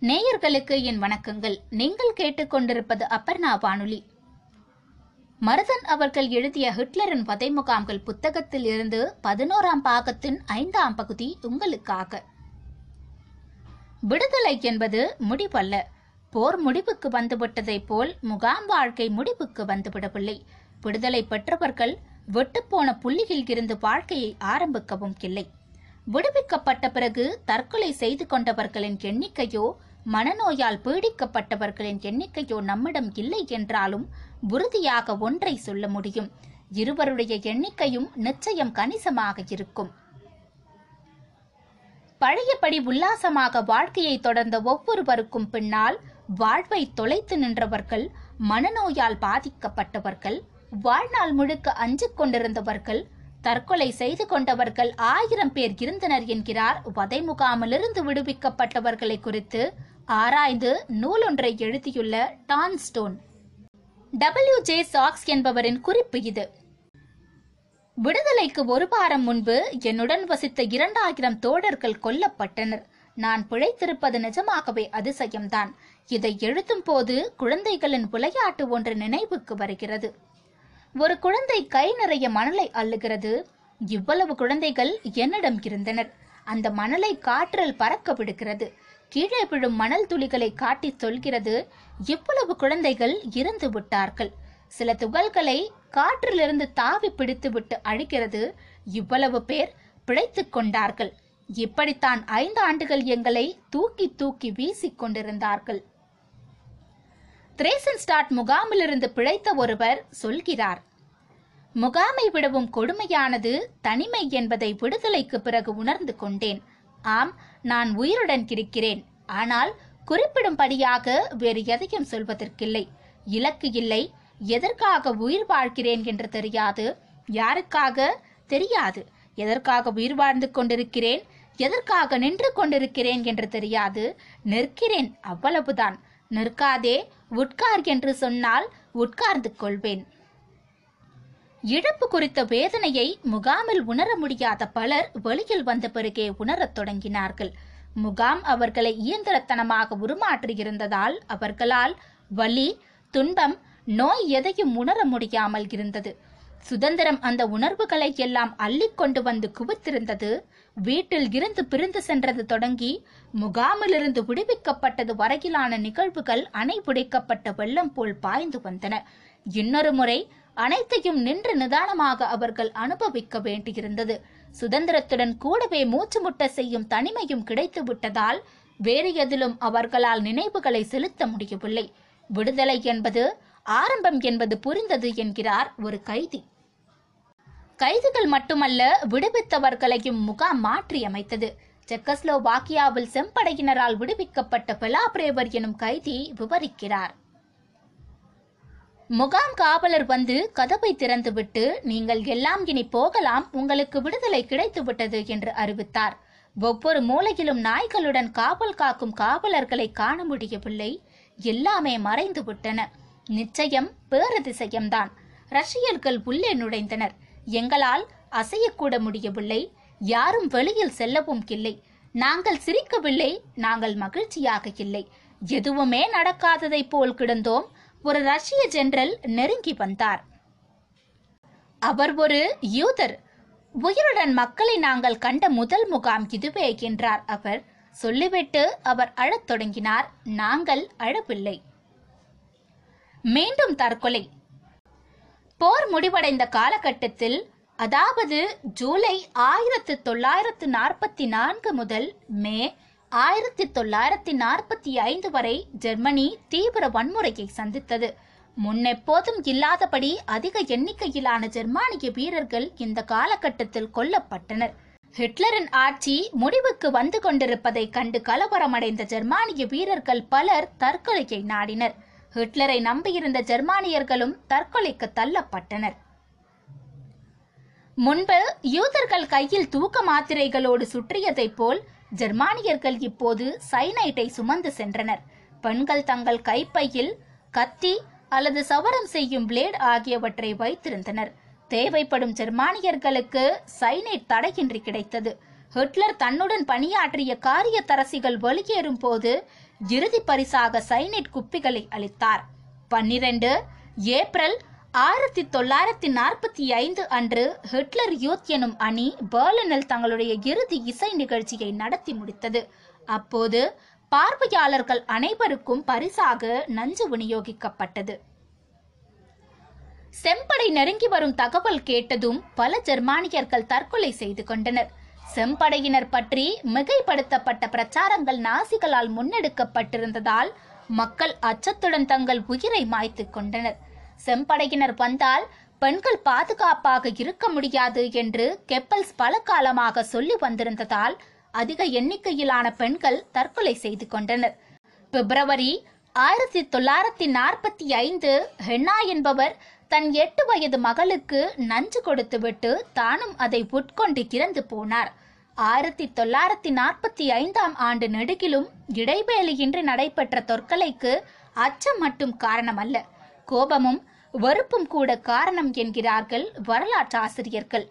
நேயர்களுக்கு என் வணக்கங்கள். நீங்கள் கேட்டுக்கொண்டிருப்பது அப்பர்ணா வானொலி. மருதன் அவர்கள் எழுதிய ஹிட்லரின் வதை முகாம்கள் புத்தகத்தில் இருந்து பதினோராம் பாகத்தின் ஐந்தாம் பகுதி உங்களுக்காக. விடுதலை என்பது முடிவல்ல. போர் முடிவுக்கு வந்துவிட்டதைப் போல் முகாம் வாழ்க்கை முடிவுக்கு வந்துவிடவில்லை. விடுதலை பெற்றவர்கள் வெட்டுப்போன புள்ளியில் இருந்து வாழ்க்கையை ஆரம்பிக்கவும் இல்லை. விடுவிக்கப்பட்ட பிறகு தற்கொலை செய்து கொண்டவர்களின் எண்ணிக்கையோ மனநோயால் பீடிக்கப்பட்டவர்களின் எண்ணிக்கையோ நம்மிடம் இல்லை என்றாலும் உறுதியாக ஒன்றை சொல்ல முடியும். இருவருடைய எண்ணிக்கையும் நிச்சயம் கணிசமாக இருக்கும். பழையபடி உல்லாசமாக வாழ்க்கையை தொடர்ந்த ஒவ்வொருவருக்கும் பின்னால் வாழ்வை தொலைத்து நின்றவர்கள் மனநோயால் பாதிக்கப்பட்டவர்கள் வாழ்நாள் முழுக்க அஞ்சு கொண்டிருந்தவர்கள் தற்கொலை செய்து கொண்டவர்கள் ஆயிரம் பேர் இருந்தனர் என்கிறார். வதை முகாமிலிருந்து விடுவிக்கப்பட்டவர்களை குறித்து ஆராய்ந்து நூலொன்றை எழுதியுள்ள டான் ஸ்டோன் டபிள்யூ ஜே சாக்ஸ் என்பவரின் குறிப்பு இது. விடுதலைக்கு ஒரு வாரம் முன்பு என்னுடன் வசித்த இரண்டாயிரம் தோழர்கள் கொல்லப்பட்டனர். நான் பிழைத்திருப்பது நிஜமாகவே அதிசயம்தான். இதை எழுதும் போது குழந்தைகளின் விளையாட்டு ஒன்று நினைவுக்கு வருகிறது. ஒரு குழந்தை கை நிறைய மணலை அள்ளுகிறது. இவ்வளவு குழந்தைகள் என்னிடம் இருந்தனர். அந்த மணலை காற்றில் பறக்க விடுகிறது. கீழே விழும் மணல் துளிகளை காட்டி சொல்கிறது இவ்வளவு குழந்தைகள் இறந்து விட்டார்கள். சில துகள்களை காற்றிலிருந்து தாவி பிடித்துவிட்டு அழிக்கிறது. இவ்வளவு பேர் பிழைத்துக் கொண்டார்கள். இப்படித்தான் ஐந்து ஆண்டுகள் எங்களை தூக்கி தூக்கி வீசிக் கொண்டிருந்தார்கள். திரேசன்ஸ்டாட் முகாமிலிருந்து பிழைத்த ஒருவர் சொல்கிறார். முகாமை விடவும் கொடுமையானது தனிமை என்பதை விடுதலைக்கு பிறகு உணர்ந்து கொண்டேன். ஆம் நான் உயிருடன் இருக்கிறேன். ஆனால் குறிப்பிடும்படியாக வேறு எதையும் சொல்வதற்கில்லை. இலக்கு இல்லை. எதற்காக உயிர் வாழ்கிறேன் என்று தெரியாது. யாருக்காக? தெரியாது. எதற்காக உயிர் வாழ்ந்து கொண்டிருக்கிறேன்? எதற்காக நின்று கொண்டிருக்கிறேன் என்று தெரியாது. நிற்கிறேன் அவ்வளவுதான். நிற்காதே உட்கார் என்று சொன்னால் உட்கார்ந்து கொள்வேன். இழப்பு குறித்த வேதனையை முகாமில் உணர முடியாத பலர் வெளியில் வந்த பிறகே உணரத் தொடங்கினார்கள். முகாம் அவர்களை இயந்திரத்தனமாக உருமாற்றியிருந்ததால் அவர்களால் வலி துன்பம் நோய் எதையும் உணர முடியாமல் இருந்தது. சுதந்திரம் அந்த உணர்வுகளை எல்லாம் அள்ளிக்கொண்டு வந்து குவித்திருந்தது. வீட்டில் இருந்து பிரிந்து சென்றது தொடங்கி முகாமிலிருந்து விடுவிக்கப்பட்டது வரையிலான நிகழ்வுகள் அணைபிடிக்கப்பட்ட வெள்ளம் போல் பாய்ந்து வந்தன. இன்னொரு முறை அனைத்தையும் நின்று நிதானமாக அவர்கள் அனுபவிக்க வேண்டியிருந்தது. சுதந்திரத்துடன் கூடவே மூச்சு முட்ட செய்யும் தனிமையும் கிடைத்து விட்டதால் வேறு எதிலும் அவர்களால் நினைவுகளை செலுத்த முடியவில்லை. விடுதலை என்பது ஆரம்பம் என்பது புரிந்தது என்கிறார் ஒரு கைதி. கைதிகள் மட்டுமல்ல விடுவித்தவர்களையும் முகாம் மாற்றியமைத்தது செக்கஸ்லோவாக்கியாவில் செம்படையினரால் விடுவிக்கப்பட்ட பெலாபிரேவர் எனும் கைதி விவரிக்கிறார். முகாம் காவலர் வந்து கதவை திறந்துவிட்டு நீங்கள் எல்லாம் இனி போகலாம் உங்களுக்கு விடுதலை கிடைத்துவிட்டது என்று அறிவித்தார். ஒவ்வொரு மூலையிலும் நாய்களுடன் காவல் காக்கும் காவலர்களை காண முடியவில்லை. எல்லாமே மறைந்து விட்டன நிச்சயம் பேரதிசயம்தான் ரஷ்யர்கள் உள்ளே நுழைந்தனர். எங்களால் அசையக்கூட முடியவில்லை. யாரும் வெளியில் செல்லவும் இல்லை. நாங்கள் சிரிக்கவில்லை நாங்கள் மகிழ்ச்சியாக இல்லை. எதுவுமே நடக்காததை போல் கிடந்தோம். ஒரு ரஷ்ய ஜெனரல் நெருங்கி வந்தார். அவர் ஒரு யூதர். உயிருடன் மக்களை நாங்கள் கண்ட முதல் முகாம் இதுவே என்றார் அவர். சொல்லிவிட்டு அவர் அழத் தொடங்கினார். நாங்கள் அழவில்லை. மீண்டும் தற்கொலை. போர் முடிவடைந்த காலகட்டத்தில் அதாவது ஜூலை ஆயிரத்து தொள்ளாயிரத்து நாற்பத்தி நான்கு முதல் மே ஆயிரத்தி தொள்ளாயிரத்தி நாற்பத்தி ஐந்து வரை ஜெர்மனி தீவிர வன்முறையை சந்தித்தது. முன்னெப்போதும் இல்லாதபடி அதிக எண்ணிக்கையிலான ஜெர்மானிய வீரர்கள் இந்த காலகட்டத்தில் கொல்லப்பட்டனர். ஹிட்லரின் ஆட்சி முடிவுக்கு வந்து கொண்டிருப்பதை கண்டு கலவரமடைந்த ஜெர்மானிய வீரர்கள் பலர் தற்கொலையை நாடினர். ஹிட்லரை நம்பியிருந்த ஜெர்மானியர்களும் தற்கொலைக்கு தள்ளப்பட்டனர். முன்பு யூதர்கள் கையில் தூக்க மாத்திரைகளோடு சுற்றியதைப் போல் ஜெர்மானியர்கள் இப்போது சைனைட்டை சுமந்து சென்றனர். பெண்கள் தங்கள் கைப்பையில் கத்தி அல்லது சவரம் செய்யும் பிளேட் ஆகியவற்றை வைத்திருந்தனர். தேவைப்படும் ஜெர்மானியர்களுக்கு சைனைட் தடையின்றி கிடைத்தது. ஹிட்லர் தன்னுடன் பணியாற்றிய காரியத்தரசிகள் வெளியேறும் போது இறுதி பரிசாக சைனைட் குப்பிகளை அளித்தார். பன்னிரண்டு ஏப்ரல் ஆயிரத்தி தொள்ளாயிரத்தி நாற்பத்தி ஐந்து அன்று ஹிட்லர் யூத் எனும் அணி பேர்லினில் தங்களுடைய இறுதி இசை நிகழ்ச்சியை நடத்தி முடித்தது. அப்போது பார்வையாளர்கள் அனைவருக்கும் பரிசாக நஞ்சு விநியோகிக்கப்பட்டது. செம்படை நெருங்கி வரும் தகவல் கேட்டதும் பல ஜெர்மானியர்கள் தற்கொலை செய்து கொண்டனர். செம்படையினர் பற்றி மிகைப்படுத்தப்பட்ட பிரச்சாரங்கள் நாசிகளால் முன்னெடுக்கப்பட்டிருந்ததால் மக்கள் அச்சத்துடன் தங்கள் உயிரை மாய்த்துக் கொண்டனர். செம்படையினர் வந்தால் பெண்கள் பாதுகாப்பாக இருக்க முடியாது என்று கெப்பல்ஸ் பல காலமாக சொல்லி வந்திருந்ததால் அதிக எண்ணிக்கையிலான பெண்கள் தற்கொலை செய்து கொண்டனர். பிப்ரவரி ஆயிரத்தி தொள்ளாயிரத்தி நாற்பத்தி ஐந்து ஹென்னா என்பவர் தன் எட்டு வயது மகளுக்கு நஞ்சு கொடுத்துவிட்டு தானும் அதை உட்கொண்டு இறந்து போனார். ஆயிரத்தி தொள்ளாயிரத்தி நாற்பத்தி ஐந்தாம் ஆண்டு நெடுகிலும் இடைவேளையின்றி நடைபெற்ற தொற்கலைக்கு அச்சம் மட்டும் காரணமல்ல. கோபமும் வெறுப்பும் கூட காரணம் என்கிறார்கள் வரலாற்றாசிரியர்கள்.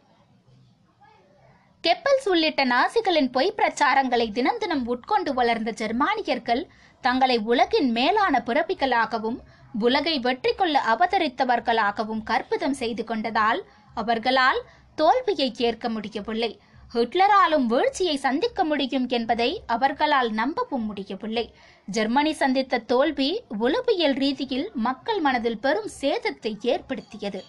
கெப்பல்ஸ் உள்ளிட்ட நாசிகளின் பொய் பிரச்சாரங்களை தினம் தினம் உட்கொண்டு வளர்ந்த ஜெர்மானியர்கள் தங்களை உலகின் மேலான பிறப்பிகளாகவும் உலகை வெற்றி கொள்ள அவதரித்தவர்களாகவும் கற்பிதம் செய்து கொண்டதால் அவர்களால் தோல்வியை ஏற்க முடியவில்லை. ஹிட்லராலும் வீழ்ச்சியை சந்திக்க முடியும் என்பதை அவர்களால் நம்பவும் முடியவில்லை. ஜெர்மனி சந்தித்த தோல்வி உளவியல் ரீதியில் மக்கள் மனதில் பெரும் சேதத்தை ஏற்படுத்தியது.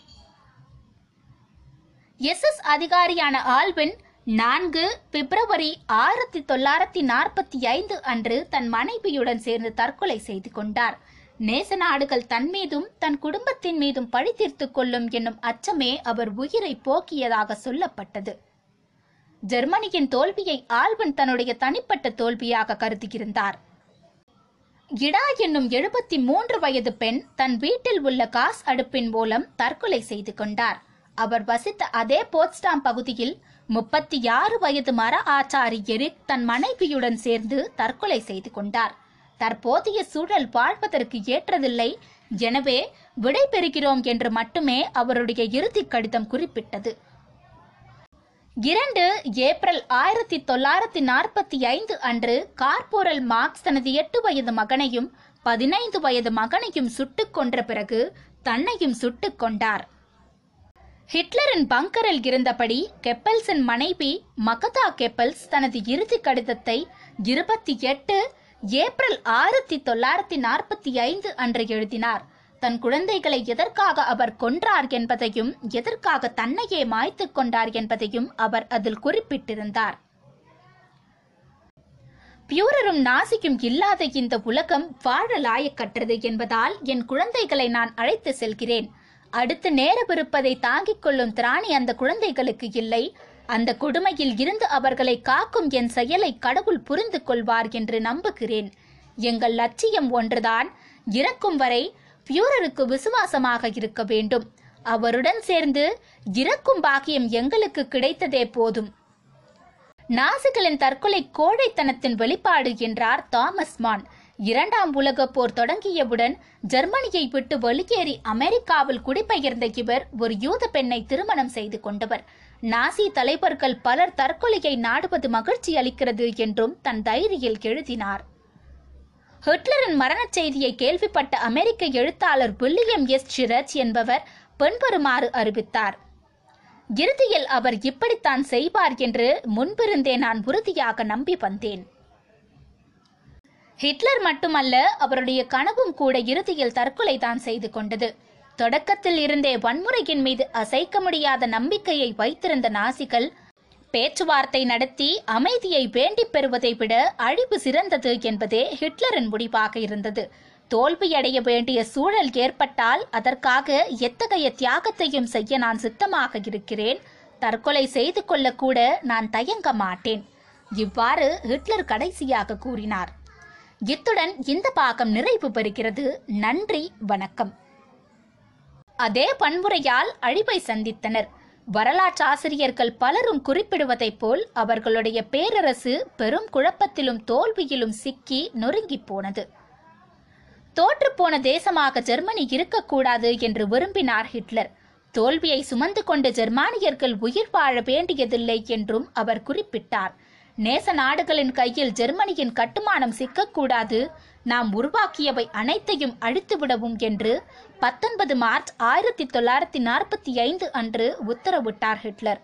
எஸ். எஸ். அதிகாரியான ஆல்வின் நான்கு பிப்ரவரி ஆயிரத்தி தொள்ளாயிரத்தி நாற்பத்தி ஐந்து அன்று தன் மனைவியுடன் சேர்ந்து தற்கொலை செய்து கொண்டார். நேச நாடுகள் தன் மீதும் தன் குடும்பத்தின் மீதும் பழி தீர்த்துக் கொள்ளும் என்னும் அச்சமே அவர் உயிரை போக்கியதாக சொல்லப்பட்டது. ஜெர்மனியின் தோல்வியை ஆல்வன் தன்னுடைய தனிப்பட்ட தோல்வியாக கருதியிருந்தார் இடா என்னும் எழுபத்தி மூன்று வயது பெண் தன் வீட்டில் உள்ள காஸ் அடுப்பின் மூலம் தற்கொலை செய்து கொண்டார். அவர் வசித்த அதே போட்ஸ்டாம் பகுதியில் முப்பத்தி ஆறு வயது மர ஆச்சாரி எரிக் தன் மனைவியுடன் சேர்ந்து தற்கொலை செய்து கொண்டார். தற்போதைய சூழல் வாழ்வதற்கு ஏற்றதில்லை. எனவே விடை பெறுகிறோம் என்று மட்டுமே அவருடைய இறுதி கடிதம் குறிப்பிட்டது. இரண்டு ஏப்ரல் ஆயிரத்தி தொள்ளாயிரத்தி நாற்பத்தி ஐந்து அன்று கார்போரல் மார்க்ஸ் தனது எட்டு வயது மகனையும் பதினைந்து வயது மகனையும் சுட்டுக் கொன்ற பிறகு தன்னையும் சுட்டுக் கொண்டார். ஹிட்லரின் பங்கரில் இருந்தபடி கெப்பல்ஸின் மனைவி மகதா கெப்பல்ஸ் தனது இறுதி கடிதத்தை இருபத்தி எட்டு ஏப்ரல் ஆயிரத்தி தொள்ளாயிரத்தி நாற்பத்தி ஐந்து அன்று எழுதினார். தன் குழந்தைகளை எதற்காக அவர் கொன்றார் என்பதையும் எதற்காக தன்னையே மாய்த்துக் கொண்டார் என்பதையும் அவர் அதில் குறிப்பிட்டிருந்தார். பியூரரும் நாசியும் இல்லாத இந்த உலகம் வாழ லாயக்கற்றது என்பதால் என் குழந்தைகளை நான் அழைத்து செல்கிறேன். அடுத்து நேரவிருப்பதை தாங்கிக் கொள்ளும் திராணி அந்த குழந்தைகளுக்கு இல்லை. அந்த கொடுமையில் இருந்து அவர்களை காக்கும் என் செயலை கடவுள் புரிந்து கொள்வார் என்று நம்புகிறேன். எங்கள் லட்சியம் ஒன்றுதான். இறக்கும் வரை பியூரருக்கு விசுவாசமாக இருக்க வேண்டும். அவருடன் சேர்ந்து இறக்கும் பாக்கியம் எங்களுக்கு கிடைத்ததே போதும். நாசிகளின் தற்கொலை கோழைத்தனத்தின் வெளிப்பாடு என்றார் தாமஸ் மான். இரண்டாம் உலகப் போர் தொடங்கியவுடன் ஜெர்மனியை விட்டு வெளியேறி அமெரிக்காவில் குடிபெயர்ந்த இவர் ஒரு யூத பெண்ணை திருமணம் செய்து கொண்டவர். நாசி தலைவர்கள் பலர் தற்கொலையை நாடுவது மகிழ்ச்சி அளிக்கிறது என்றும் தன் டைரியில் எழுதினார். ஹிட்லரின் மரணச் செய்தியை கேள்விப்பட்ட அமெரிக்க எழுத்தாளர் வில்லியம் எஸ். ஷிரஜ் என்பவர் பெண்பருமாறு அறிவித்தார். இறுதியில் அவர் இப்படித்தான் செய்வார் என்று முன்பிருந்தே நான் உறுதியாக நம்பி வந்தேன். ஹிட்லர் மட்டுமல்ல அவருடைய கனவும் கூட இறுதியில் தற்கொலை தான் செய்து கொண்டது. தொடக்கத்தில் இருந்தே வன்முறையின் மீது அசைக்க முடியாத நம்பிக்கையை வைத்திருந்த நாசிகள் பேச்சுவார்த்தை நடத்தி அமைதியை வேண்டிப் பெறுவதை விட அழிவு சிறந்தது என்பதே ஹிட்லரின் முடிவாக இருந்தது. தோல்வியடைய வேண்டிய சூழல் ஏற்பட்டால் அதற்காக எத்தகைய தியாகத்தையும் செய்ய நான் சித்தமாக இருக்கிறேன். தற்கொலை செய்து கொள்ளக்கூட நான் தயங்க மாட்டேன். இவ்வாறு ஹிட்லர் கடைசியாக கூறினார். இத்துடன் இந்த பாகம் நிறைவு பெறுகிறது. நன்றி வணக்கம். அதே பன்முறையால் அழிவை சந்தித்தனர். வரலாற்றாசிரியர்கள் பலரும் குறிப்பிடுவதைப் போல் அவர்களுடைய பேரரசு பெரும் குழப்பத்திலும் தோல்வியிலும் சிக்கி நொறுங்கிப் போனது. தோற்றுப்போன தேசமாக ஜெர்மனி இருக்கக்கூடாது என்று விரும்பினார் ஹிட்லர். தோல்வியை சுமந்து கொண்டு ஜெர்மானியர்கள் உயிர் வாழ வேண்டியதில்லை என்றும் அவர் குறிப்பிட்டார். நேச நாடுகளின் கையில் ஜெர்மனியின் கட்டுமானம் சிக்கக்கூடாது நாம் உருவாக்கியவை அனைத்தையும் அழித்துவிடவும் என்று பத்தொன்பது மார்ச் ஆயிரத்தி தொள்ளாயிரத்தி நாற்பத்தி ஐந்து அன்று உத்தரவிட்டார் ஹிட்லர்.